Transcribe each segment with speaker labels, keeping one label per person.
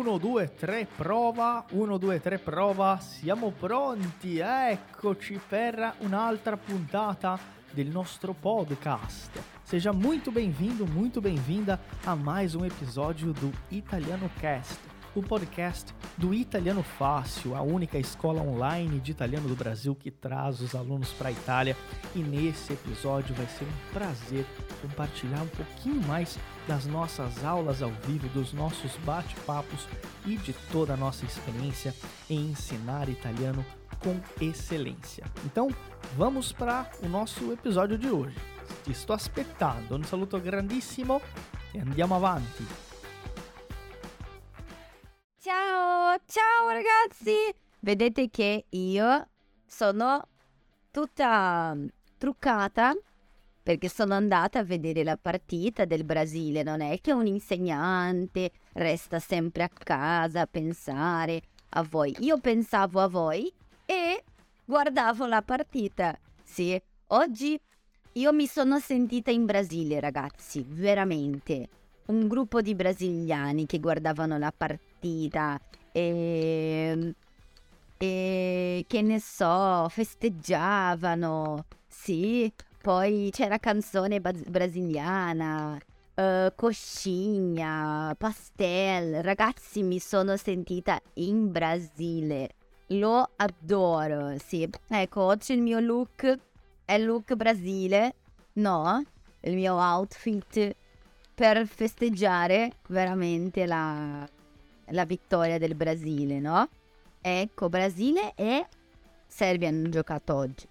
Speaker 1: 1, 2, 3, prova. 1, 2, 3, prova. Siamo pronti. Eccoci per un'altra puntata del nostro podcast. Seja muito bem-vindo, muito bem-vinda a mais um episódio do Italiano Cast, o podcast do Italiano Fácil, a única escola online de italiano do Brasil que traz os alunos para a Itália. E nesse episódio vai ser um prazer compartilhar um pouquinho mais das nossas aulas ao vivo, dos nossos bate-papos e de toda a nossa experiência em ensinar italiano com excelência. Então, vamos para o nosso episódio de hoje. Ti sto aspettando, un saluto grandissimo e andiamo avanti.
Speaker 2: Ciao, ciao ragazzi! Vedete che io sono tutta mm, truccata perché sono andata a vedere la partita del Brasile. Non è che un insegnante resta sempre a casa a pensare a voi. Io pensavo a voi e guardavo la partita. Sì, oggi io mi sono sentita in Brasile, ragazzi, veramente. Un gruppo di brasiliani che guardavano la partita e, e che ne so, festeggiavano. Sì, poi c'era canzone bas- brasiliana, uh, coscigna, pastel. Ragazzi, mi sono sentita in Brasile. Lo adoro, sì. Ecco, oggi il mio look è look Brasile, no? Il mio outfit per festeggiare veramente la, la vittoria del Brasile, no? Ecco, Brasile e Serbia hanno giocato oggi,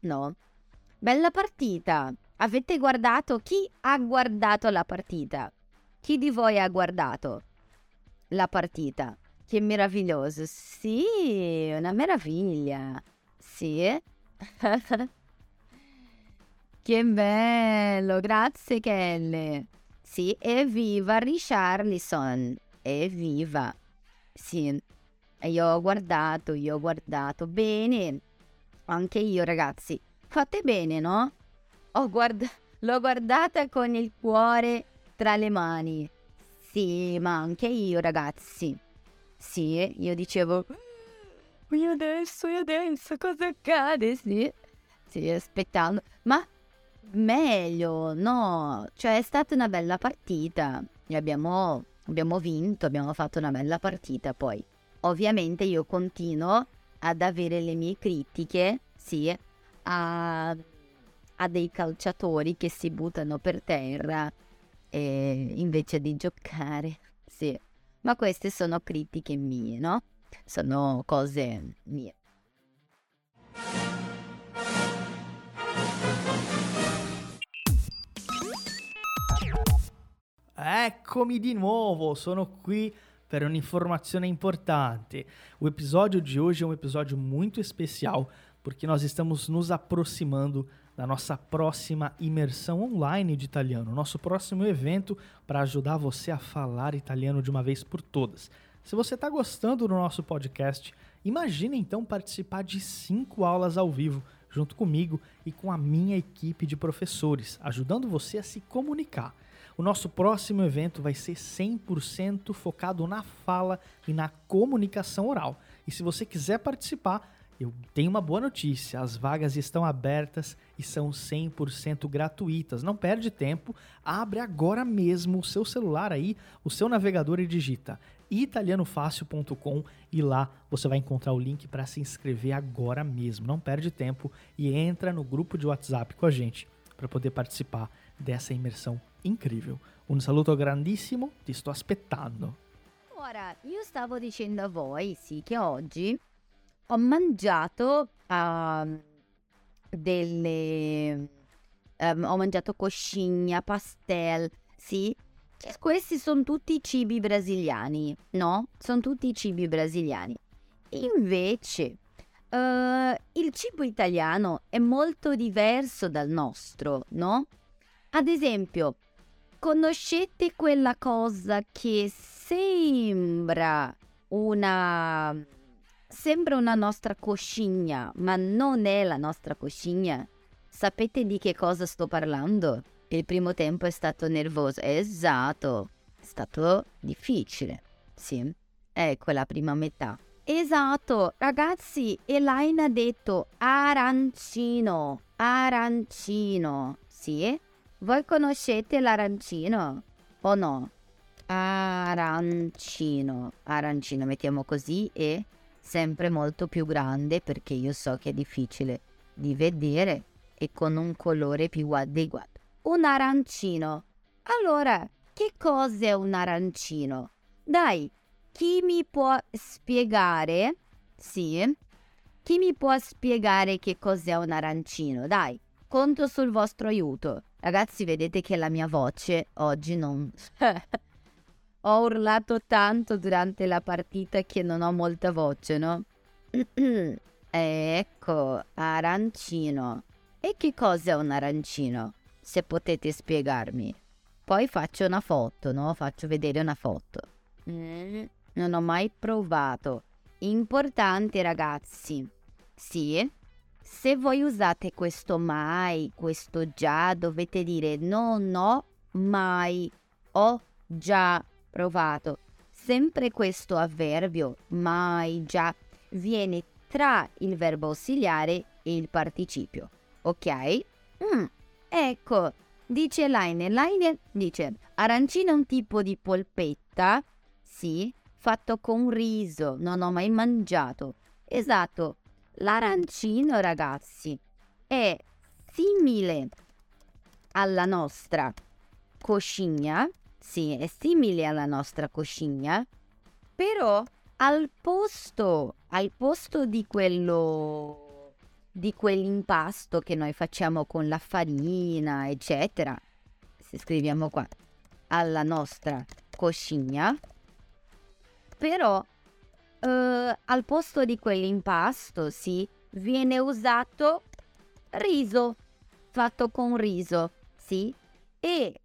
Speaker 2: no? Bella partita. Avete guardato? Chi ha guardato la partita? Chi di voi ha guardato la partita? Che meraviglioso. Sì, una meraviglia. Sì. che bello, grazie Kelly. Sì, evviva Richarlison. Evviva. Sì, io ho guardato, io ho guardato. Bene. Anche io, ragazzi. Fate bene, no? Ho guard- l'ho guardata con il cuore tra le mani. Sì, ma anche io, ragazzi. Sì, io dicevo, e adesso, e adesso, cosa accade? Sì, sì, aspettando. Ma meglio, no? Cioè, è stata una bella partita. Abbiamo, abbiamo vinto, abbiamo fatto una bella partita poi. Ovviamente io continuo ad avere le mie critiche, sì, a, a dei calciatori che si buttano per terra eh, invece di giocare, sì. Ma queste sono critiche mie, no? Sono cose mie.
Speaker 1: Eccomi di nuovo, sono qui per un'informazione importante. O episódio de hoje é um episódio muito especial porque nós estamos nos aproximando da nossa próxima imersão online de italiano, nosso próximo evento para ajudar você a falar italiano de uma vez por todas. Se você está gostando do nosso podcast, imagine então participar de cinco aulas ao vivo junto comigo e com a minha equipe de professores, ajudando você a se comunicar. O nosso próximo evento vai ser 100% focado na fala e na comunicação oral. E se você quiser participar, eu tenho uma boa notícia: as vagas estão abertas e são 100% gratuitas. Não perde tempo, abre agora mesmo o seu celular aí, o seu navegador e digita italianofácil.com e lá você vai encontrar o link para se inscrever agora mesmo. Não perde tempo e entra no grupo de WhatsApp com a gente para poder participar dessa imersão incrível. Un saluto grandissimo, ti sto aspettando.
Speaker 2: Ora, io stavo dicendo a voi, sì, che oggi ho mangiato uh, delle... Um, ho mangiato coscigna, pastel, sì. Questi sono tutti cibi brasiliani, no? Sono tutti cibi brasiliani. Invece, uh, il cibo italiano è molto diverso dal nostro, no? Ad esempio, conoscete quella cosa che sembra una Sembra una nostra coscigna, ma non è la nostra coscigna. Sapete di che cosa sto parlando? Il primo tempo è stato nervoso. Esatto, è stato difficile. Sì, ecco la prima metà. Esatto, ragazzi, Elaine ha detto arancino, arancino, sì? Voi conoscete l'arancino o no? Arancino, arancino, mettiamo così e sempre molto più grande perché io so che è difficile di vedere e con un colore più adeguato. Un arancino. Allora, che cos'è un arancino? Dai, chi mi può spiegare? Sì. Chi mi può spiegare che cos'è un arancino? Dai, conto sul vostro aiuto. Ragazzi, vedete che la mia voce oggi non... ho urlato tanto durante la partita che non ho molta voce, no? ecco, arancino. E che cos'è un arancino? Se potete spiegarmi. Poi faccio una foto, no? Faccio vedere una foto. Mm, non ho mai provato. Importante, ragazzi. Sì. Se voi usate questo mai, questo già, dovete dire no, no, mai, ho già provato. Sempre questo avverbio, mai, già, viene tra il verbo ausiliare e il participio. Ok? Mm, ecco, dice Line. Line dice arancino è un tipo di polpetta, sì, fatto con riso, non ho mai mangiato. Esatto, l'arancino ragazzi è simile alla nostra coscigna, sì, è simile alla nostra coscigna, però al posto, al posto di quello, di quell'impasto che noi facciamo con la farina, eccetera, se scriviamo qua, alla nostra coscigna, però eh, al posto di quell'impasto, sì, viene usato riso, fatto con riso, sì, e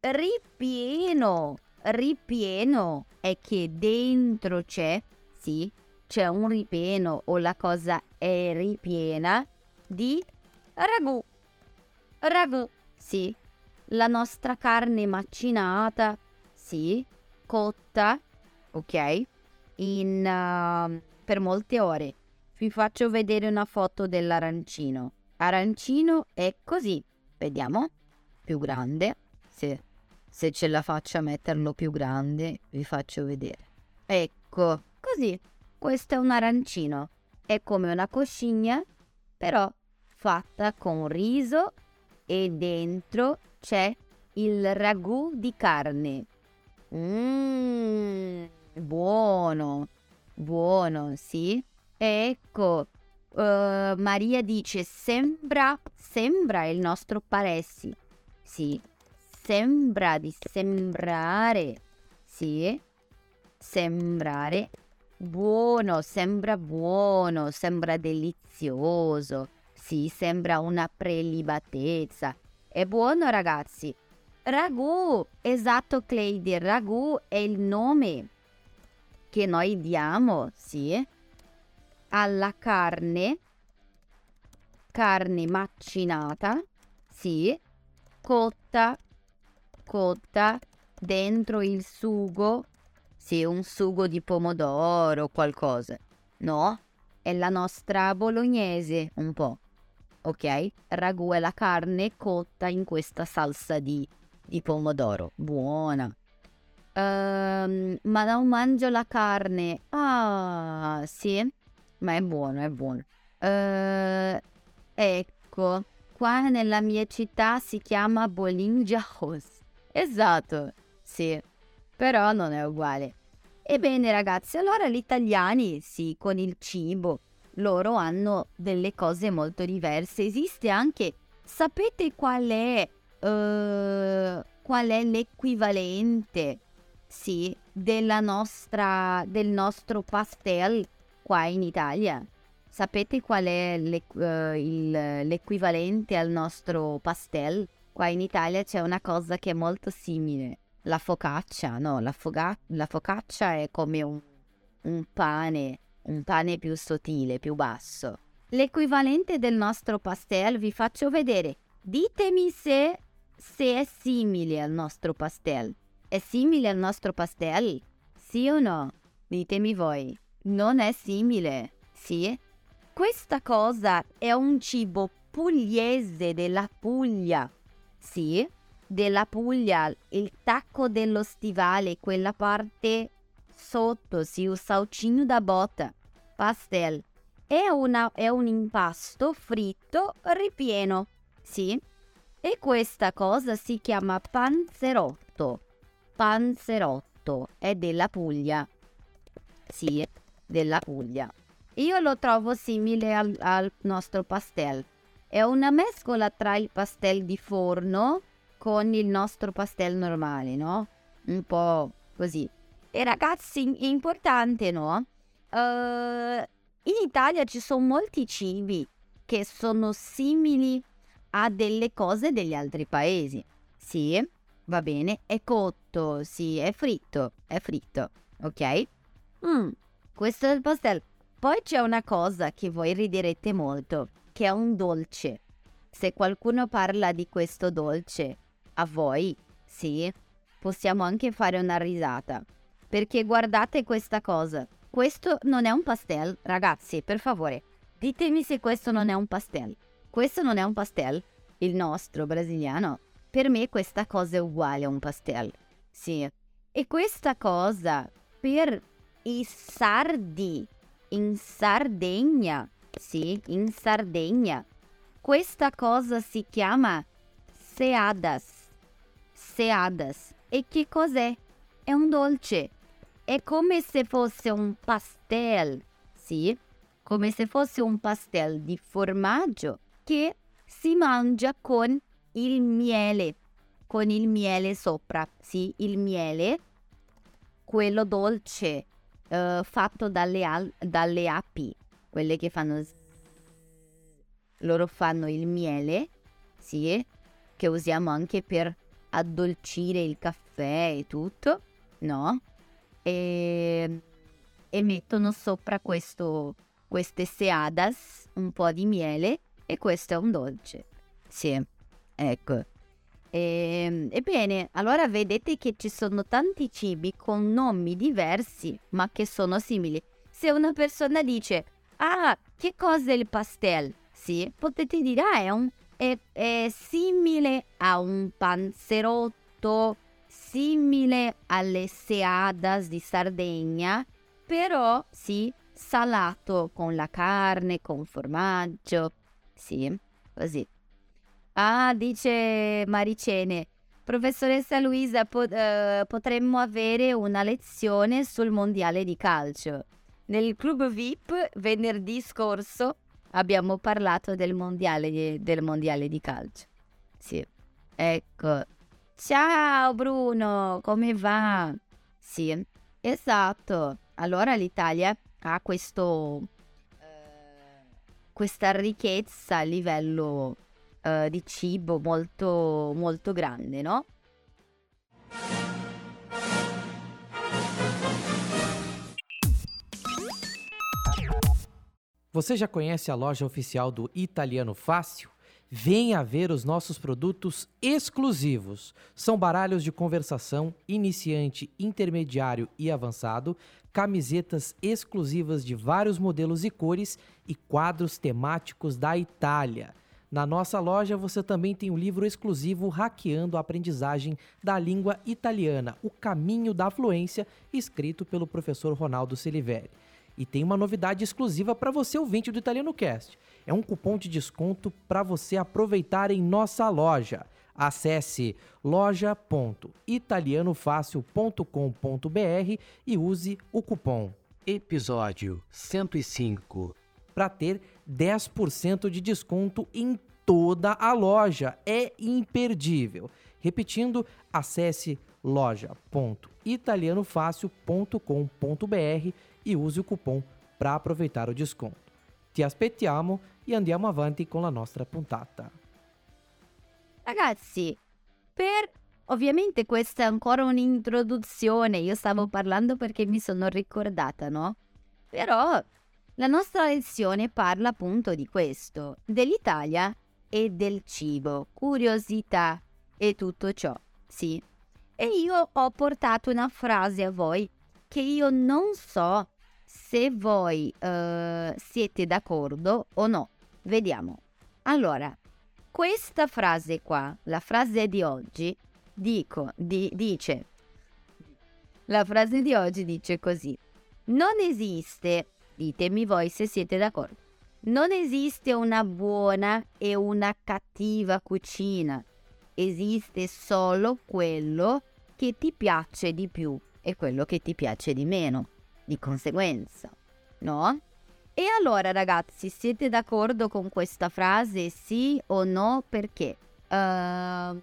Speaker 2: ripieno, ripieno è che dentro c'è, sì, c'è un ripieno o la cosa è ripiena di ragù. Ragù, sì, la nostra carne macinata, sì, cotta, ok, in, uh, per molte ore. Vi faccio vedere una foto dell'arancino. Arancino è così, vediamo, più grande, sì se ce la faccio a metterlo più grande, vi faccio vedere. Ecco, così. Questo è un arancino. È come una coscigna, però fatta con riso e dentro c'è il ragù di carne. Mmm, buono, buono, sì. Ecco, uh, Maria dice sembra, sembra il nostro paressi. Sì, sembra di sembrare, sì, sembrare buono, sembra buono, sembra delizioso, sì, sembra una prelibatezza. È buono ragazzi. Ragù, esatto Cleidy, ragù è il nome che noi diamo, sì, alla carne, carne macinata, sì, cotta cotta dentro il sugo, sì, un sugo di pomodoro o qualcosa. No, è la nostra bolognese un po'. Ok? Ragù è la carne cotta in questa salsa di, di pomodoro. Buona. Uh, ma non mangio la carne. Ah, sì, ma è buono, è buono. Uh, ecco, qua nella mia città si chiama Bolingia House. Esatto, sì, però non è uguale. Ebbene ragazzi, allora gli italiani, sì, con il cibo, loro hanno delle cose molto diverse. Esiste anche, sapete qual è, uh, qual è l'equivalente, sì, della nostra, del nostro pastel qua in Italia? Sapete qual è l'e- uh, il, l'equivalente al nostro pastel? Qua in Italia c'è una cosa che è molto simile, la focaccia, no, la, foga- la focaccia è come un, un pane, un pane più sottile, più basso. L'equivalente del nostro pastel vi faccio vedere. Ditemi se, se è simile al nostro pastel. È simile al nostro pastel? Sì o no? Ditemi voi. Non è simile, sì? Questa cosa è un cibo pugliese della Puglia, sì? Della Puglia, il tacco dello stivale, quella parte sotto si usa uccino da botta, pastel. È, una, è un impasto fritto ripieno, sì? E questa cosa si chiama panzerotto. Panzerotto è della Puglia. Sì, della Puglia. Io lo trovo simile al, al nostro pastel. È una mescola tra il pastel di forno con il nostro pastel normale, no? Un po' così. E ragazzi, importante, no? Uh, in Italia ci sono molti cibi che sono simili a delle cose degli altri paesi. Sì, va bene, è cotto, sì, è fritto, è fritto, ok? Mm, questo è il pastel. Poi c'è una cosa che voi riderete molto, che è un dolce. Se qualcuno parla di questo dolce, a voi, sì, possiamo anche fare una risata. Perché guardate questa cosa. Questo non è un pastel, ragazzi, per favore. Ditemi se questo non è un pastel. Questo non è un pastel, il nostro brasiliano. Per me questa cosa è uguale a un pastel. Sì. E questa cosa per i sardi in Sardegna. Sì, in Sardegna. Questa cosa si chiama seadas. Seadas. E che cos'è? È un dolce. È come se fosse un pastel, sì? Come se fosse un pastel di formaggio che si mangia con il miele, con il miele sopra, sì, il miele, quello dolce, uh, fatto dalle, al- dalle api, quelle che fanno... Loro fanno il miele, sì, che usiamo anche per addolcire il caffè e tutto, no? E, e mettono sopra questo, queste seadas, un po' di miele e questo è un dolce. Sì, ecco. E, ehm, ebbene, allora vedete che ci sono tanti cibi con nomi diversi ma che sono simili. Se una persona dice, ah, che cos'è il pastel? Sì, potete dire, ah, è, un, è, è simile a un panzerotto simile alle seadas di Sardegna, però sì, salato con la carne, con formaggio, sì, così. Ah, dice Maricene, professoressa Luisa, po- uh, potremmo avere una lezione sul mondiale di calcio. Nel club VIP venerdì scorso abbiamo parlato del mondiale di, del mondiale di calcio. Sì, ecco. Ciao Bruno, come va? Sì, esatto. Allora l'Italia ha questo, eh, questa ricchezza a livello eh, di cibo molto, molto grande, no?
Speaker 3: Você já conhece a loja oficial do Italiano Fácil? Venha ver os nossos produtos exclusivos. São baralhos de conversação, iniciante, intermediário e avançado, camisetas exclusivas de vários modelos e cores e quadros temáticos da Itália. Na nossa loja você também tem o um livro exclusivo Hackeando a Aprendizagem da Língua Italiana, O Caminho da Fluência, escrito pelo professor Ronaldo Siliveri. E tem uma novidade exclusiva para você ouvinte do Italiano Cast é um cupom de desconto para você aproveitar em nossa loja. Acesse loja.italianofácil.com.br e use o cupom
Speaker 4: episódio 105
Speaker 3: para ter 10% de desconto em toda a loja. É imperdível. Repetindo, acesse loja.italianofácil.com.br e use o cupom para aproveitar o desconto. Ti aspettiamo e andiamo avanti con la nostra puntata.
Speaker 2: Ragazzi, per ovviamente questa è ancora un'introduzione, io stavo parlando perché mi sono ricordata, no? Però la nostra lezione parla appunto di questo, dell'Italia e del cibo, curiosità e tutto ciò, sì. E io ho portato una frase a voi che io non so se voi eh, siete d'accordo o no. Vediamo. Allora, questa frase qua, la frase di oggi, dico, di- dice, la frase di oggi dice così. Non esiste, ditemi voi se siete d'accordo, non esiste una buona e una cattiva cucina. Esiste solo quello che ti piace di più e quello che ti piace di meno, di conseguenza, no? E allora ragazzi, siete d'accordo con questa frase? Sì o no? Perché? Uh,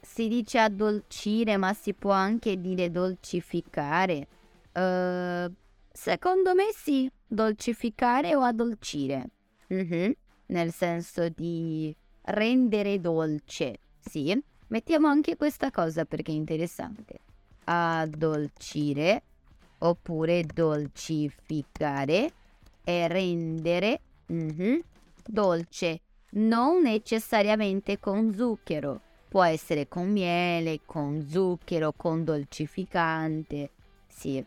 Speaker 2: si dice addolcire, ma si può anche dire dolcificare. Uh, secondo me sì, dolcificare o addolcire. Mhm, Nel senso di rendere dolce. Sì, mettiamo anche questa cosa perché è interessante. Addolcire oppure dolcificare e rendere mhm, dolce, non necessariamente con zucchero. Può essere con miele, con zucchero, con dolcificante. Sì.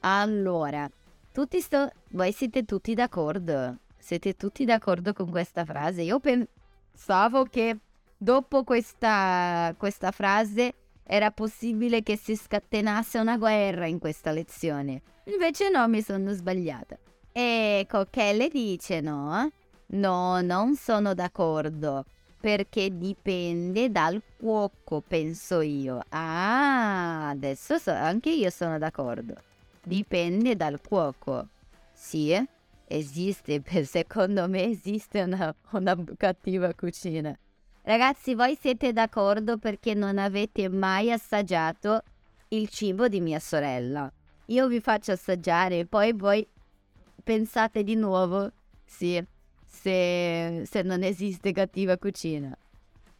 Speaker 2: Allora, tutti sto... voi siete tutti d'accordo? Siete tutti d'accordo con questa frase? Io pensavo che dopo questa, questa frase era possibile che si scatenasse una guerra in questa lezione. Invece no, mi sono sbagliata. Ecco, che le dice no? No, non sono d'accordo. Perché dipende dal cuoco, penso io. Ah, adesso so, anche io sono d'accordo. Dipende dal cuoco. Sì, esiste, secondo me esiste una, una cattiva cucina. Ragazzi, voi siete d'accordo perché non avete mai assaggiato il cibo di mia sorella. Io vi faccio assaggiare, poi voi pensate di nuovo, sì, se, se non esiste cattiva cucina.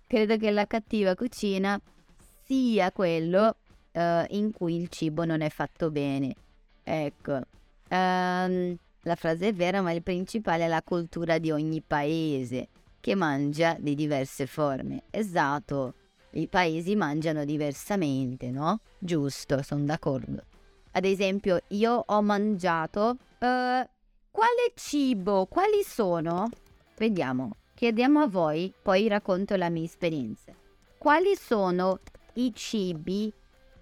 Speaker 2: Credo che la cattiva cucina sia quello uh, in cui il cibo non è fatto bene. Ecco, um, la frase è vera, ma il principale è la cultura di ogni paese che mangia di diverse forme. Esatto, i paesi mangiano diversamente, no? Giusto, sono d'accordo. Ad esempio, io ho mangiato... Uh, quale cibo? Quali sono? Vediamo, chiediamo a voi, poi racconto la mia esperienza. Quali sono i cibi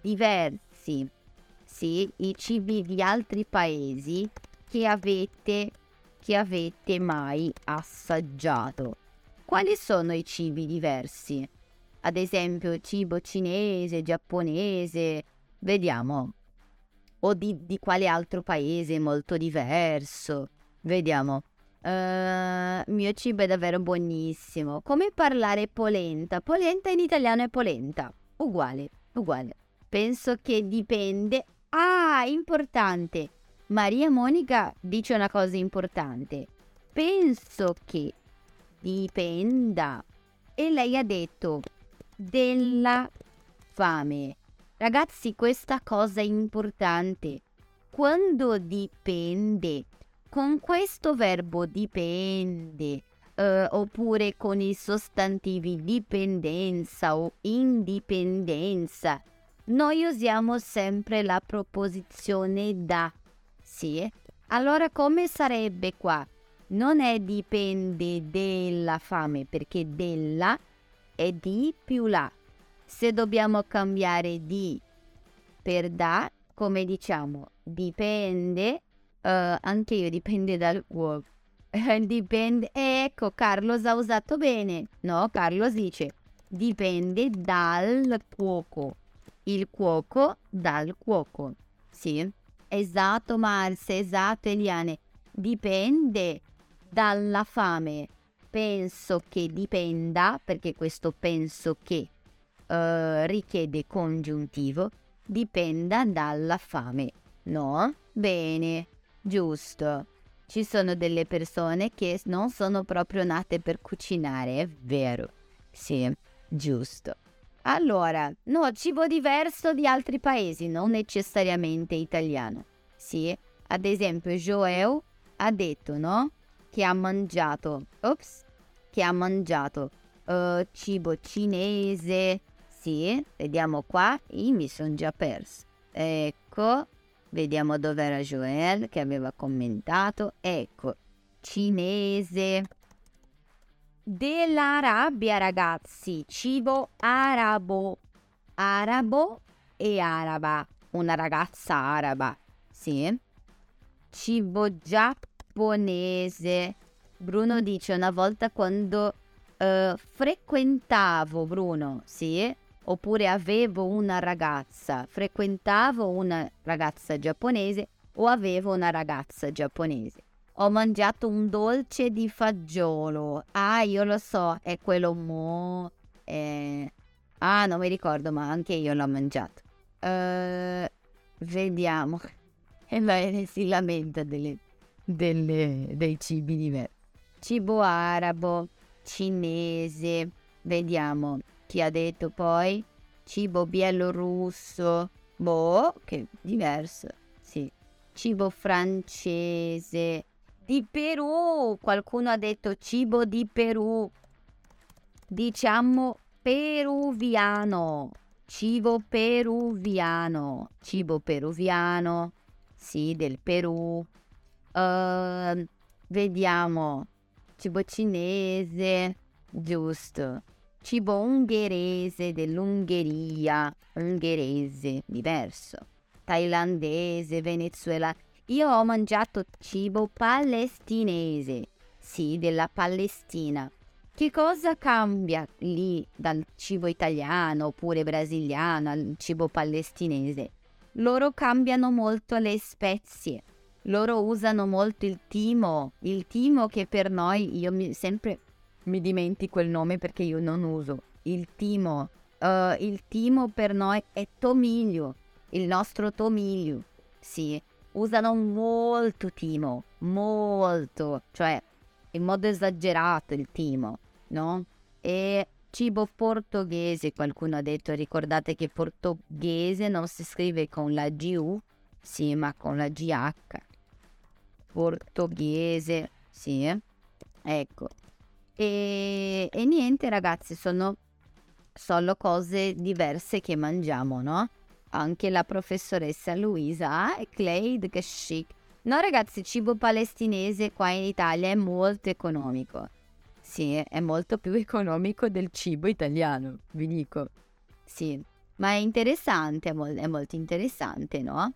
Speaker 2: diversi? Sì, i cibi di altri paesi che avete, che avete mai assaggiato. Quali sono i cibi diversi? Ad esempio cibo cinese, giapponese, vediamo. O di, di quale altro paese molto diverso. Vediamo. Uh, mio cibo è davvero buonissimo. Come parlare polenta? Polenta in italiano è polenta. Uguale, uguale. Penso che dipende. Ah, importante. Maria Monica dice una cosa importante. Penso che dipenda. E lei ha detto della fame. Ragazzi, questa cosa è importante. Quando dipende, con questo verbo dipende, eh, oppure con i sostantivi dipendenza o indipendenza, noi usiamo sempre la proposizione da. Sì? Allora come sarebbe qua? non è dipende della fame perché della è di più la. Se dobbiamo cambiare di per da, come diciamo, dipende, uh, anche io dipende dal cuoco. dipende, ecco, Carlos ha usato bene. No, Carlos dice dipende dal cuoco. Il cuoco dal cuoco. Sì, esatto Marse, esatto Eliane. Dipende dalla fame. Penso che dipenda, perché questo penso che uh, richiede congiuntivo, dipenda dalla fame. No? Bene, giusto. Ci sono delle persone che non sono proprio nate per cucinare, è vero. Sì, giusto. Allora, no, cibo diverso di altri paesi, non necessariamente italiano. Sì, ad esempio Joel ha detto, no? che ha mangiato, ops, che ha mangiato uh, cibo cinese, sì, vediamo qua, io mi sono già perso. Ecco, Vediamo dov'era Joel che aveva commentato. Ecco, cinese. Dell'Arabia, ragazzi, cibo arabo. Arabo e araba. Una ragazza araba, sì. Cibo giapponese. Bruno dice una volta quando eh, frequentavo, Bruno, sì, oppure avevo una ragazza, frequentavo una ragazza giapponese o avevo una ragazza giapponese. Ho mangiato un dolce di fagiolo. Ah, io lo so, è quello mo... Eh... Ah, non mi ricordo, ma anche io l'ho mangiato. Uh, vediamo. E lei si lamenta delle, delle, dei cibi diversi. Cibo arabo, cinese. Vediamo chi ha detto poi. Cibo bielorusso. Boh, che diverso. Sì. Cibo francese. Di Perù. Qualcuno ha detto cibo di Perù. Diciamo peruviano. Cibo peruviano. Cibo peruviano. Sì, del Perù. Uh, vediamo. Cibo cinese. Giusto. Cibo ungherese dell'Ungheria. Ungherese, diverso. Thailandese, Venezuela. Io ho mangiato cibo palestinese. Sì, della Palestina. Che cosa cambia lì dal cibo italiano oppure brasiliano al cibo palestinese? Loro cambiano molto le spezie. Loro usano molto il timo, il timo che per noi io mi, sempre mi dimentico il nome perché io non uso. Il timo, uh, il timo per noi è tomiglio, il nostro tomiglio. Sì, usano molto timo, molto, cioè in modo esagerato il timo no? E cibo portoghese, qualcuno ha detto, ricordate che portoghese non si scrive con la GU, sì, ma con la GH. Portoghese, sì, ecco. E, e niente ragazzi, sono solo cose diverse che mangiamo, no? Anche la professoressa Luisa, e Clade, chic. No ragazzi, cibo palestinese qua in Italia è molto economico. Sì, è molto più economico del cibo italiano, vi dico. Sì, ma è interessante, è molto interessante, no?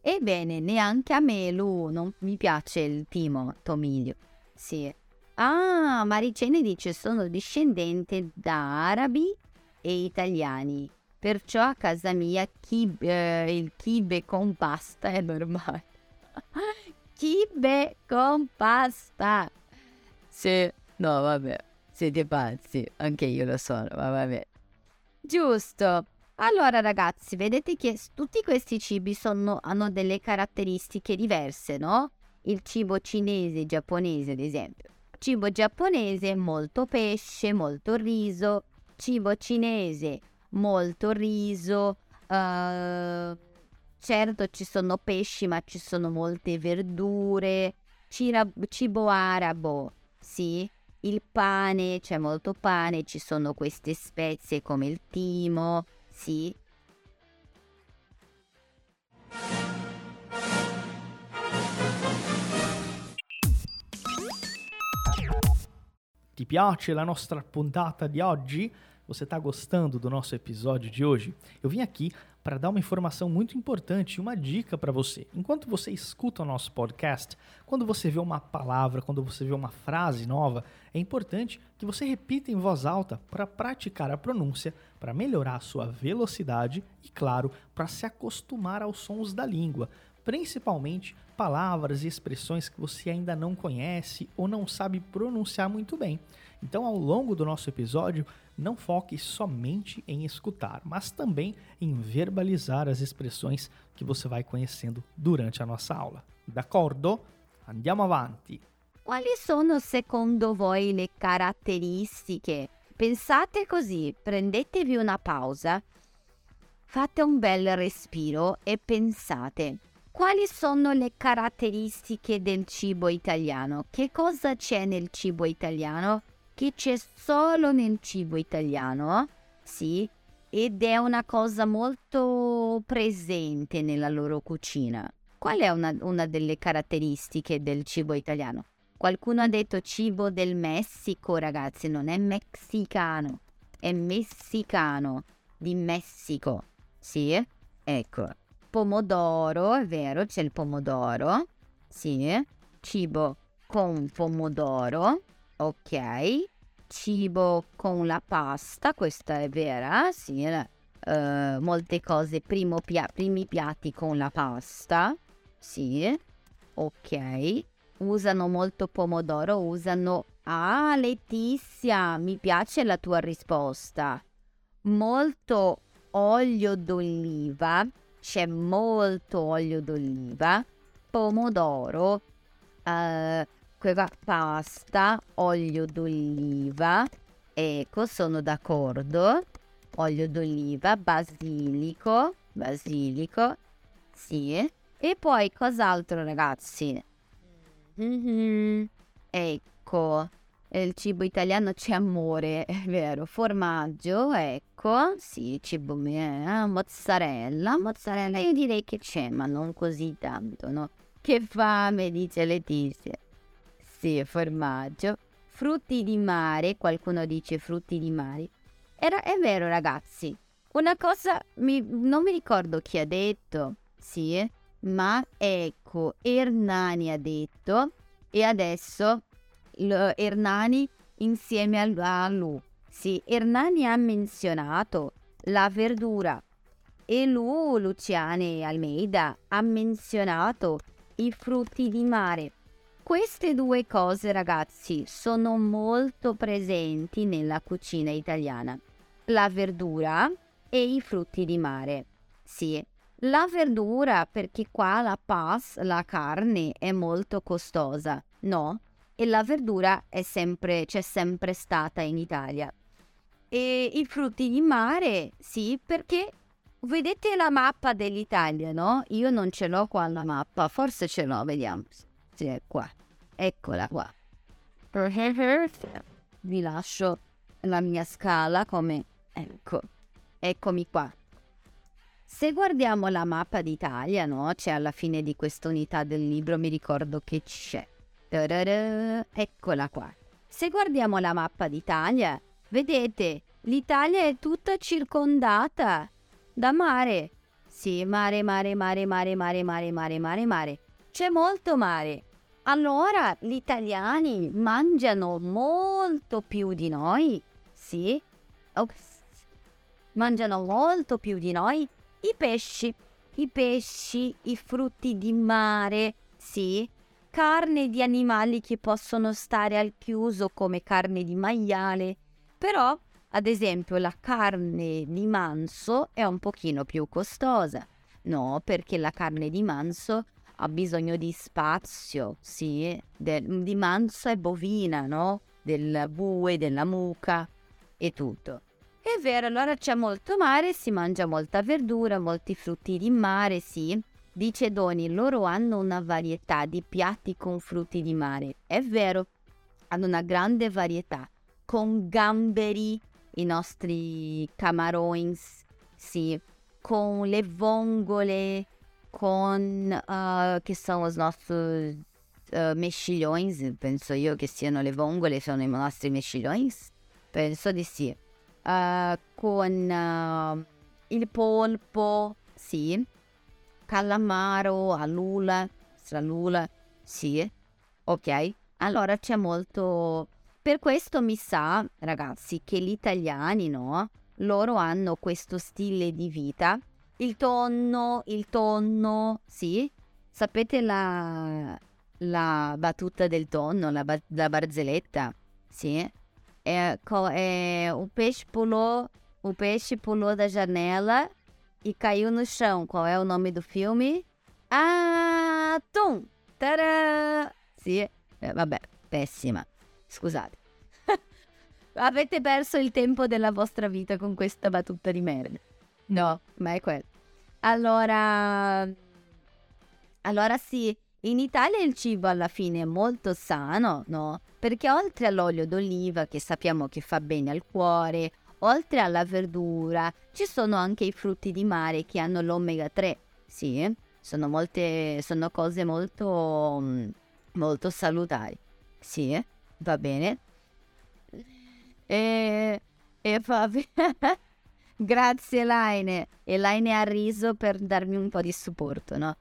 Speaker 2: Ebbene, neanche a me, Lu, non mi piace il timo, Tomiglio. Sì. Ah, Maricene dice sono discendente da arabi e italiani. Perciò a casa mia kib, eh, il kibe con pasta è normale. kibe con pasta. Sì. No, vabbè, siete pazzi, anche io lo sono, ma vabbè. Giusto. Allora ragazzi, vedete che tutti questi cibi sono, hanno delle caratteristiche diverse, no? Il cibo cinese, giapponese ad esempio. Cibo giapponese, molto pesce, molto riso. Cibo cinese, molto riso. Uh, certo ci sono pesci, ma ci sono molte verdure. Cira- cibo arabo, sì, il pane, c'è molto pane, ci sono queste spezie come il timo, sì.
Speaker 1: Ti piace la nostra puntata di oggi? Você está gostando do nosso episódio de hoje? Eu vim aqui para dar uma informação muito importante, uma dica para você. Enquanto você escuta o nosso podcast, quando você vê uma palavra, quando você vê uma frase nova, é importante que você repita em voz alta para praticar a pronúncia, para melhorar a sua velocidade e, claro, para se acostumar aos sons da língua, principalmente palavras e expressões que você ainda não conhece ou não sabe pronunciar muito bem. Então, ao longo do nosso episódio, não foque somente em escutar, mas também em verbalizar as expressões que você vai conhecendo durante a nossa aula. D'accordo? Andiamo avanti.
Speaker 2: Quali sono secondo voi le caratteristiche? Pensate così, prendetevi una pausa, fate un bel respiro e pensate. Quali sono le caratteristiche del cibo italiano? Che cosa c'è nel cibo italiano? Che c'è solo nel cibo italiano, sì, ed è una cosa molto presente nella loro cucina. Qual è una, una delle caratteristiche del cibo italiano? Qualcuno ha detto cibo del Messico, ragazzi, non è messicano, è messicano, di Messico. Sì? Ecco. Pomodoro, è vero, c'è il pomodoro. Sì. Cibo con pomodoro. Ok. Cibo con la pasta, questa è vera, sì. Uh, molte cose, pia- primi piatti con la pasta. Sì. Ok usano molto pomodoro, usano... Ah, Letizia, mi piace la tua risposta. Molto olio d'oliva, c'è molto olio d'oliva, pomodoro, quella pasta, olio d'oliva, ecco, sono d'accordo. Olio d'oliva, basilico, basilico, sì. E poi cos'altro ragazzi? Mm-hmm. Ecco, il cibo italiano c'è amore, è vero. Formaggio, ecco, sì, cibo mio, mozzarella, mozzarella io direi che c'è, ma non così tanto, no? Che fame, dice Letizia. Sì, formaggio. Frutti di mare, qualcuno dice frutti di mare. Era, è vero ragazzi, una cosa, mi, non mi ricordo chi ha detto, sì, ma ecco, Ernani ha detto e adesso Ernani insieme a lui. Sì, Ernani ha menzionato la verdura e lui, Luciane Almeida, ha menzionato i frutti di mare. Queste due cose, ragazzi, sono molto presenti nella cucina italiana. La verdura e i frutti di mare. Sì, la verdura, perché qua la pas, la carne, è molto costosa, no? E la verdura è sempre, c'è sempre stata in Italia. E i frutti di mare, sì, perché vedete la mappa dell'Italia, no? Io non ce l'ho qua la mappa, forse ce l'ho, vediamo. Sì, è qua. Eccola qua. Vi lascio la mia scala come... Ecco, eccomi qua. Se guardiamo la mappa d'Italia, no? C'è alla fine di questa unità del libro, mi ricordo che c'è. Ta-da-da, eccola qua. Se guardiamo la mappa d'Italia, vedete, l'Italia è tutta circondata da mare. Sì, mare, mare, mare, mare, mare, mare, mare, mare, mare. C'è molto mare. Allora gli italiani mangiano molto più di noi. Sì. Ops. Mangiano molto più di noi i pesci, i pesci, i frutti di mare, sì, carne di animali che possono stare al chiuso come carne di maiale, però ad esempio la carne di manso è un pochino più costosa. No, perché la carne di manso ha bisogno di spazio, sì, del, di manso e bovina, no? Del bue, della mucca e tutto. È vero, allora c'è molto mare, si mangia molta verdura, molti frutti di mare, sì. Dice Doni, loro hanno una varietà di piatti con frutti di mare. È vero, hanno una grande varietà. Con gamberi, i nostri camarons, sì. Con le vongole, con, uh, che sono i nostri uh, mesciglions, penso io che siano le vongole, sono i nostri mesciglions. Penso di sì uh, con il polpo, sì, calamaro, alula, stralula, sì, ok? Allora c'è molto... Per questo mi sa, ragazzi, che gli italiani, no? Loro hanno questo stile di vita. Il tonno, il tonno, sì. Sapete la, la battuta del tonno, la, la barzelletta? Sì é, é, o peixe pulou, o peixe pulou da janela e caiu no chão. Qual é o nome do filme? Ah, Tum! Tadã! Sì, eh, vabbè, pessima. Scusate. Avete perso il tempo della vostra vita con questa battuta di merda. No, ma è quello. Allora... Allora sì, in Italia il cibo alla fine è molto sano, no? Perché oltre all'olio d'oliva che sappiamo che fa bene al cuore, oltre alla verdura, ci sono anche i frutti di mare che hanno l'omega 3. Sì, sono, molte, sono cose molto, mm, molto salutari. Sì, va bene. E, e va bene. Grazie Laine. E Laine ha riso per darmi un po' di supporto, no?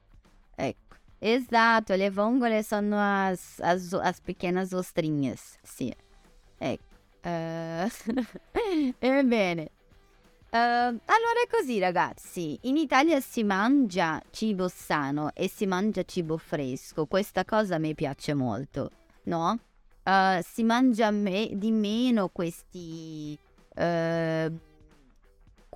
Speaker 2: Ecco. Esatto, le vongole sono as, as, as pequenas ostrinhas. Sì. Ecco. Uh, ebbene. Uh, allora è così ragazzi, in Italia si mangia cibo sano e si mangia cibo fresco, questa cosa mi piace molto, no? Uh, si mangia me- di meno questi, uh,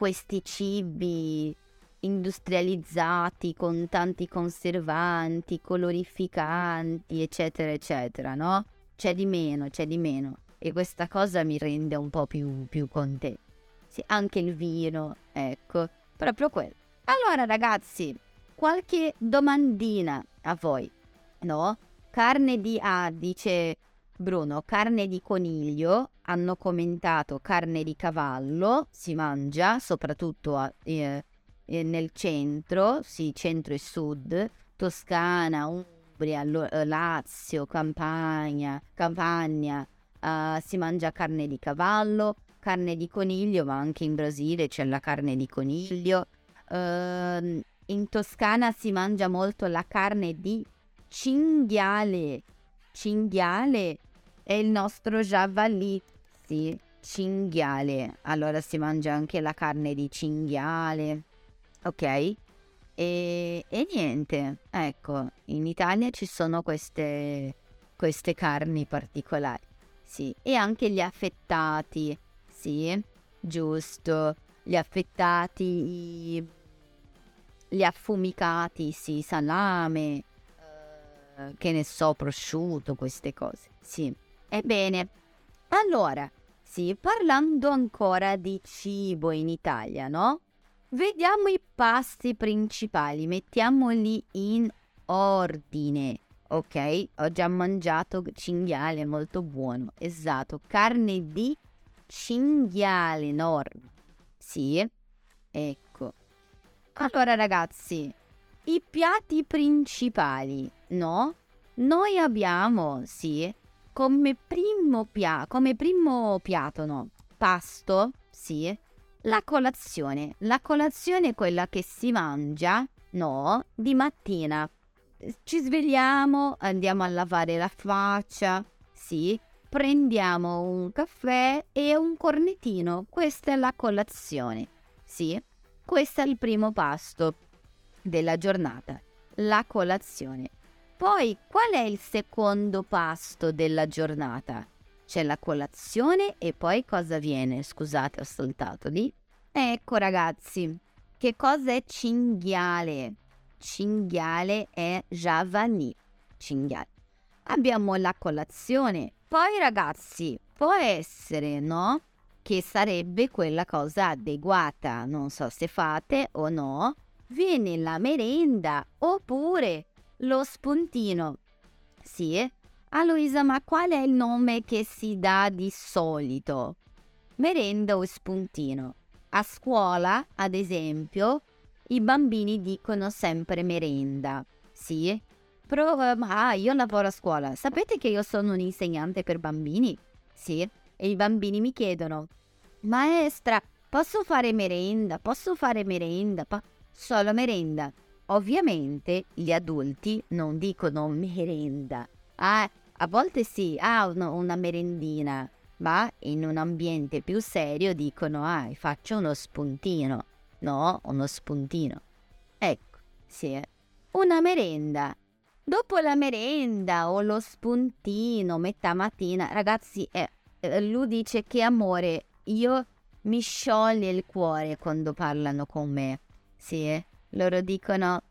Speaker 2: questi cibi industrializzati con tanti conservanti, colorificanti, eccetera, eccetera, no? C'è di meno, c'è di meno e questa cosa mi rende un po' più, più contenta. Sì, anche il vino, ecco, proprio quello. Allora ragazzi, qualche domandina a voi, no? Carne di A, dice Bruno, carne di coniglio, hanno commentato carne di cavallo, si mangia soprattutto a, eh, eh, nel centro, sì, centro e sud, Toscana, Umbria, eh, Lazio, Campania, Campania, uh, si mangia carne di cavallo, carne di coniglio, ma anche in Brasile c'è la carne di coniglio. Uh, in Toscana si mangia molto la carne di cinghiale. Cinghiale è il nostro javalì, sì, cinghiale. Allora si mangia anche la carne di cinghiale, ok? E, e niente, ecco, in Italia ci sono queste, queste carni particolari sì, e anche gli affettati, sì, giusto, gli affettati, gli affumicati, sì, salame, eh, che ne so, prosciutto, queste cose, sì. Ebbene, allora, sì, parlando ancora di cibo in Italia, no? Vediamo i pasti principali, mettiamoli in ordine. Ok, ho già mangiato cinghiale, molto buono. Esatto, carne di cinghiale enorme. Sì, ecco. Allora ragazzi, i piatti principali, no? Noi abbiamo, sì, come primo, pia- come primo piatto, no? Pasto, sì. La colazione. La colazione è quella che si mangia, no? Di mattina ci svegliamo, andiamo a lavare la faccia, sì, prendiamo un caffè e un cornettino. Questa è la colazione, sì. Questo è il primo pasto della giornata, la colazione. Poi, qual è il secondo pasto della giornata? C'è la colazione e poi cosa viene? Scusate, ho saltato lì. Ecco ragazzi, che cosa è cinghiale? cinghiale e javani. Cinghiale. Abbiamo la colazione. Poi ragazzi, può essere, no? Che sarebbe quella cosa adeguata. Non so se fate o no. Viene la merenda oppure lo spuntino. Sì? A Luisa, ma qual è il nome che si dà di solito? Merenda o spuntino? A scuola, ad esempio, i bambini dicono sempre merenda. Sì? Però, ah, io lavoro a scuola. Sapete che io sono un insegnante per bambini? Sì? E i bambini mi chiedono, maestra, posso fare merenda? Posso fare merenda? Pa- solo merenda. Ovviamente gli adulti non dicono merenda. Ah, a volte sì, ah, una, una merendina. Ma in un ambiente più serio dicono, ah, faccio uno spuntino. No, uno spuntino. Ecco, sì, una merenda. Dopo la merenda o lo spuntino, metà mattina, ragazzi, eh, eh, lui dice che amore, io mi scioglie il cuore quando parlano con me. Sì, loro dicono,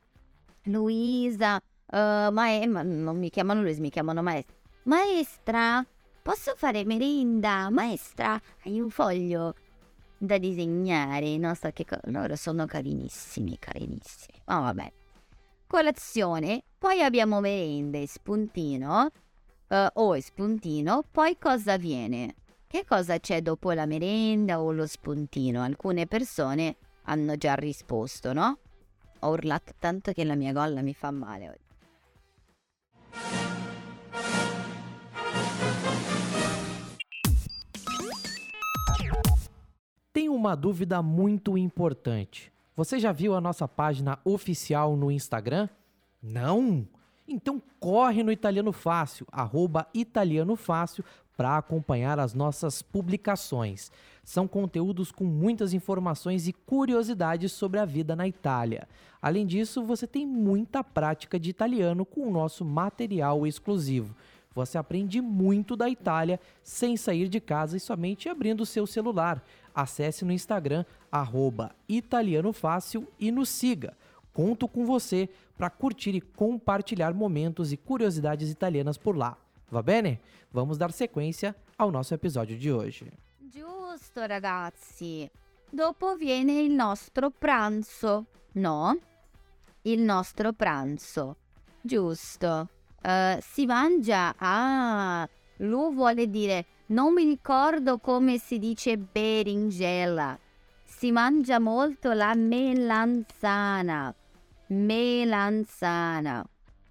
Speaker 2: Luisa, uh, ma, ma non mi chiamano Luisa, mi chiamano maestra. Maestra, posso fare merenda? Maestra, hai un foglio? da disegnare, non so che cosa. Loro sono carinissimi, carinissimi. Ma oh, vabbè. Colazione, poi abbiamo merenda e spuntino. Uh, o spuntino, poi cosa viene? Che cosa c'è dopo la merenda o lo spuntino? Alcune persone hanno già risposto, no? Ho urlato tanto che la mia golla mi fa male oggi.
Speaker 3: Tem uma dúvida muito importante. Você já viu a nossa página oficial no Instagram? Não? Então corre no Italiano Fácil, arroba Italiano Fácil, para acompanhar as nossas publicações. São conteúdos com muitas informações e curiosidades sobre a vida na Itália. Além disso, você tem muita prática de italiano com o nosso material exclusivo. Você aprende muito da Itália sem sair de casa e somente abrindo o seu celular. Acesse no Instagram, arroba Italiano Fácil e nos siga. Conto com você para curtir e compartilhar momentos e curiosidades italianas por lá. Va bene? Vamos dar sequência ao nosso episódio de hoje.
Speaker 2: Giusto ragazzi. Dopo viene il nostro pranzo, no? Il nostro pranzo. Giusto. Eh, si mangia, ah, lui vuole dire, non mi ricordo come si dice berinjela. Si mangia molto la melanzana. Melanzana.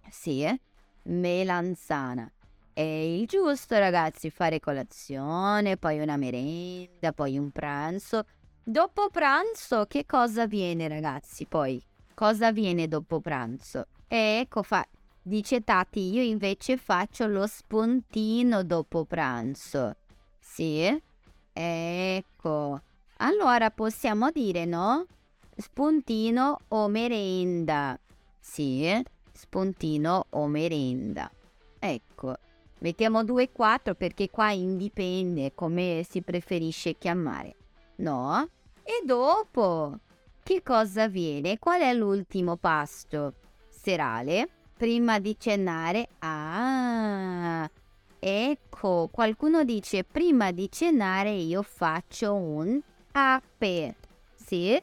Speaker 2: Sì, eh? Melanzana. È il giusto, ragazzi, fare colazione, poi una merenda, poi un pranzo. Dopo pranzo, che cosa viene, ragazzi? Poi, cosa viene dopo pranzo? Ecco, fa, Dice Tati, io invece faccio lo spuntino dopo pranzo. Sì? Ecco. Allora possiamo dire, no? Spuntino o merenda. Sì? Spuntino o merenda. Ecco. Mettiamo 2 e 4 perché qua indipende come si preferisce chiamare. No? E dopo? Che cosa viene? Qual è l'ultimo pasto? Serale? prima di cenare. Ah, ecco, qualcuno dice prima di cenare io faccio un ape. Sì?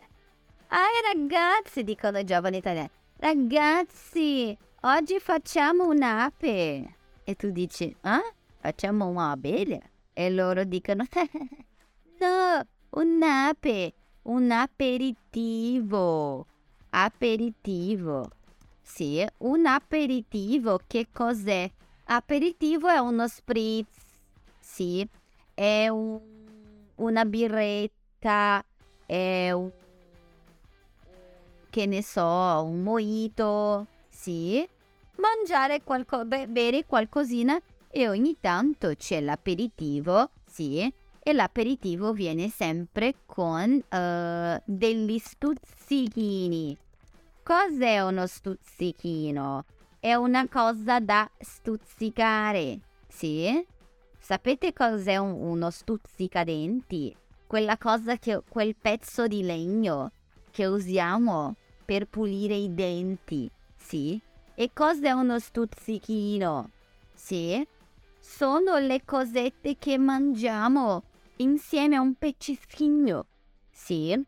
Speaker 2: Ah, ragazzi, dicono i giovani italiani. Ragazzi, oggi facciamo un ape. E tu dici, ah? Facciamo un abele? E loro dicono, no, un ape, un aperitivo. Aperitivo. Sì, un aperitivo, che cos'è? Aperitivo è uno spritz, sì, è un, una birretta, è un, che ne so, un mojito, sì. Mangiare qualcosa, bere qualcosina e ogni tanto c'è l'aperitivo, sì, e l'aperitivo viene sempre con uh, degli stuzzichini. Cos'è uno stuzzichino? È una cosa da stuzzicare, sì? Sapete cos'è un, uno stuzzicadenti? Quella cosa che, quel pezzo di legno che usiamo per pulire i denti, sì? E cos'è uno stuzzichino? Sì? Sono le cosette che mangiamo insieme a un pezzettino, sì?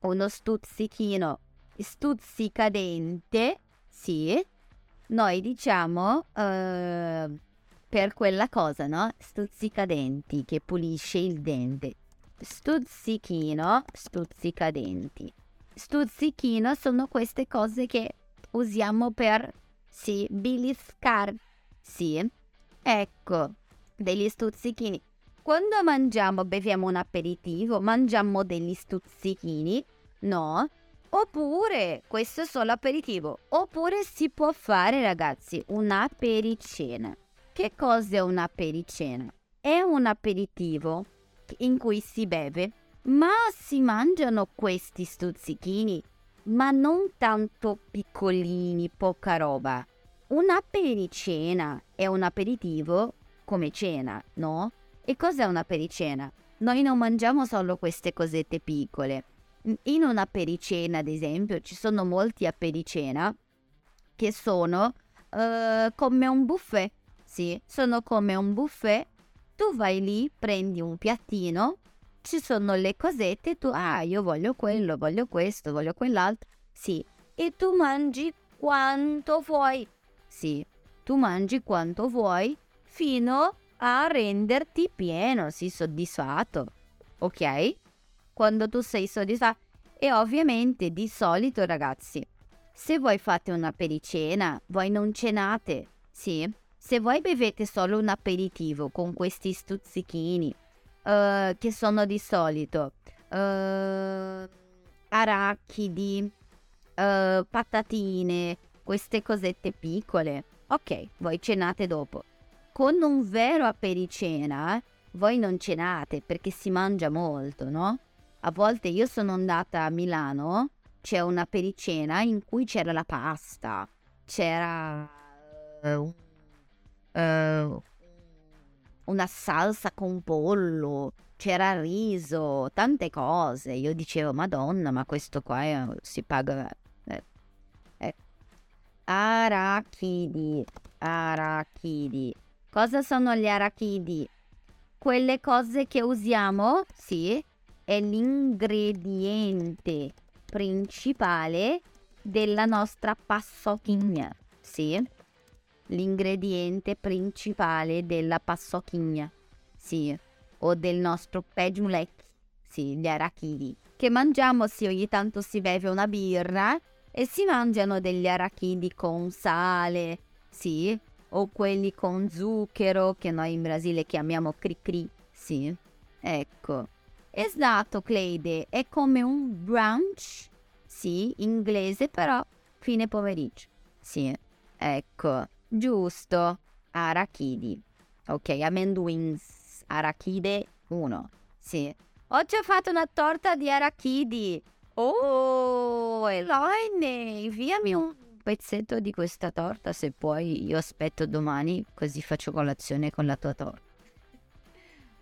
Speaker 2: Uno stuzzichino stuzzicadente, sì, noi diciamo uh, per quella cosa, no? Stuzzicadenti che pulisce il dente. Stuzzichino, stuzzicadenti. Stuzzichino sono queste cose che usiamo per, sì, biliscar, sì. Ecco, degli stuzzichini. Quando mangiamo, beviamo un aperitivo, mangiamo degli stuzzichini, no? Oppure, questo è solo aperitivo, oppure si può fare ragazzi una pericena. Che cos'è una pericena? È un aperitivo in cui si beve, ma si mangiano questi stuzzichini, ma non tanto piccolini, poca roba. Una pericena è un aperitivo come cena, no? E cos'è una pericena? Noi non mangiamo solo queste cosette piccole, in una pericena, ad esempio, ci sono molti a pericena che sono uh, come un buffet. Sì, sono come un buffet. Tu vai lì, prendi un piattino, ci sono le cosette, tu, ah, io voglio quello, voglio questo, voglio quell'altro. Sì, e tu mangi quanto vuoi. Sì, tu mangi quanto vuoi fino a renderti pieno, sì, soddisfatto. Ok? Quando tu sei soddisfatto. E ovviamente di solito, ragazzi, se voi fate una pericena, voi non cenate, sì? Se voi bevete solo un aperitivo con questi stuzzichini, uh, che sono di solito uh, arachidi, uh, patatine, queste cosette piccole, ok, voi cenate dopo. Con un vero apericena, voi non cenate perché si mangia molto, no? A volte io sono andata a Milano, c'è una pericena in cui c'era la pasta, c'era uh, uh, una salsa con pollo, c'era riso, tante cose. Io dicevo, Madonna, ma questo qua è, si paga... Eh, eh. Arachidi, arachidi. Cosa sono gli arachidi? Quelle cose che usiamo, sì, è l'ingrediente principale della nostra passocchigna, sì l'ingrediente principale della passocchigna, sì, o del nostro pejulek, sì, gli arachidi, che mangiamo se ogni tanto si beve una birra e si mangiano degli arachidi con sale, sì, o quelli con zucchero che noi in Brasile chiamiamo cri-cri, sì, ecco. Esatto, Cleide, è come un brunch, sì, inglese però fine pomeriggio, sì, ecco. Giusto. Arachidi. Ok, amendoins. Arachide 1. Sì. Oggi ho fatto una torta di arachidi. Oh, Eloine, inviami un pezzetto di questa torta se puoi. Io aspetto domani così faccio colazione con la tua torta.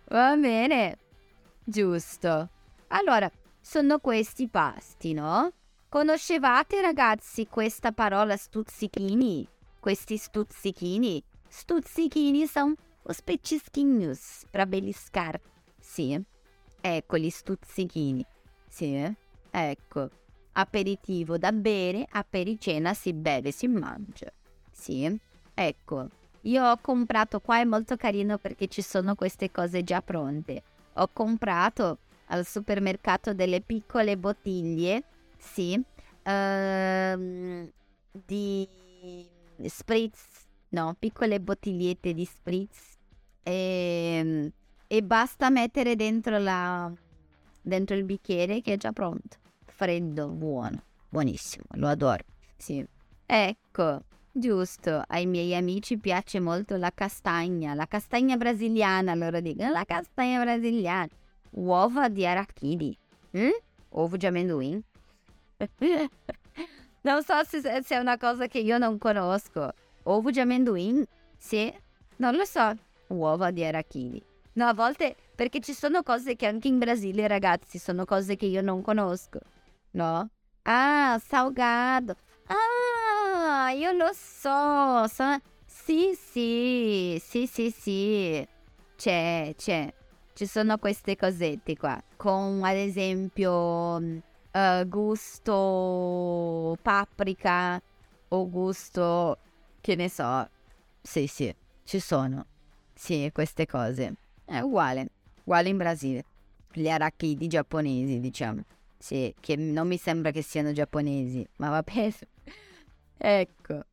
Speaker 2: Va bene. Giusto. Allora, sono questi pasti, no? Conoscevate ragazzi questa parola stuzzichini? Questi stuzzichini. Stuzzichini sono os peccischinhos para beliscar. Sì, ecco gli stuzzichini. Sì, ecco. Aperitivo da bere, apericena si beve, si mangia. Sì, ecco. Io ho comprato, qua è molto carino perché ci sono queste cose già pronte. Ho comprato al supermercato delle piccole bottiglie, sì, uh, di spritz, no, piccole bottigliette di spritz e, ehm, e basta mettere dentro, la, dentro il bicchiere che è già pronto. Freddo, buono, buonissimo, lo adoro. Sì. Ecco, giusto, ai miei amici piace molto la castagna, la castagna brasiliana, loro dicono la castagna brasiliana. Uova di arachidi. Mm? Ovo di amendoim. Non so se, se, è una cosa che io non conosco. Ovo di amendoin? Sì, non lo so. Uova di arachidi. No, a volte perché ci sono cose che anche in Brasile, ragazzi, sono cose che io non conosco. No? Ah, salgado. Ah, io lo so. so... Sì, sì, sì, sì, sì. C'è, c'è. Ci sono queste cosette qua. Con, ad esempio uh, gusto paprika o gusto che ne so. Sì, sì, ci sono. Sì, queste cose. È uguale, uguale in Brasile. Gli arachidi giapponesi, diciamo. Sì, che non mi sembra che siano giapponesi, ma va bene. ecco.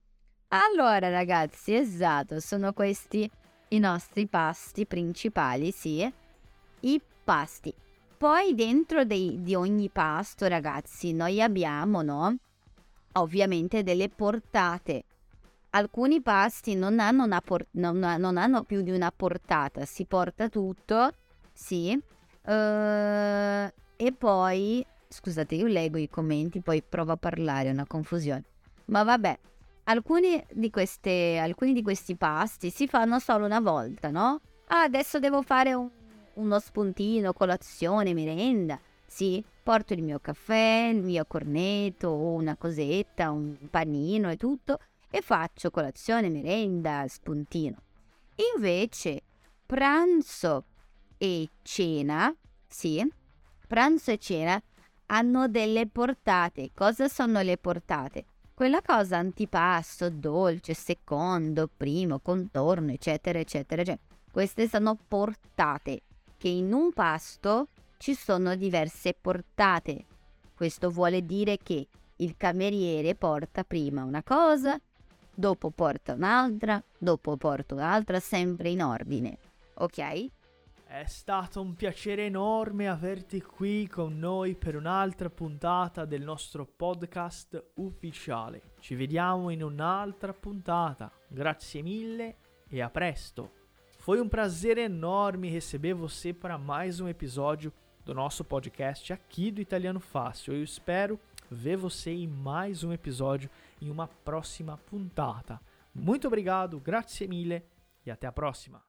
Speaker 2: Allora, ragazzi, esatto, sono questi i nostri pasti principali, sì. I pasti poi dentro dei, di ogni pasto, ragazzi, noi abbiamo, no? Ovviamente delle portate. Alcuni pasti non hanno, una por- non, non hanno più di una portata, si porta tutto, sì. Uh, e poi, scusate, io leggo i commenti, poi provo a parlare, è una confusione. Ma vabbè, alcuni di, queste, alcuni di questi pasti si fanno solo una volta, no? Ah, adesso devo fare un uno spuntino, colazione, merenda. Sì, porto il mio caffè, il mio cornetto una cosetta, un panino e tutto e faccio colazione, merenda, spuntino. Invece pranzo e cena, sì, pranzo e cena hanno delle portate. Cosa sono le portate? Quella cosa antipasto, dolce, secondo, primo, contorno, eccetera, eccetera, eccetera Queste sono portate, che in un pasto ci sono diverse portate. Questo vuole dire che il cameriere porta prima una cosa, dopo porta un'altra, dopo porta un'altra, sempre in ordine. Ok?
Speaker 1: È stato un piacere enorme averti qui con noi per un'altra puntata del nostro podcast ufficiale. Ci vediamo in un'altra puntata. Grazie mille e a presto. Foi um prazer enorme receber você para mais um episódio do nosso podcast aqui do Italiano Fácil. Eu espero ver você em mais um episódio em uma próxima puntata. Muito obrigado, grazie mille e até a próxima.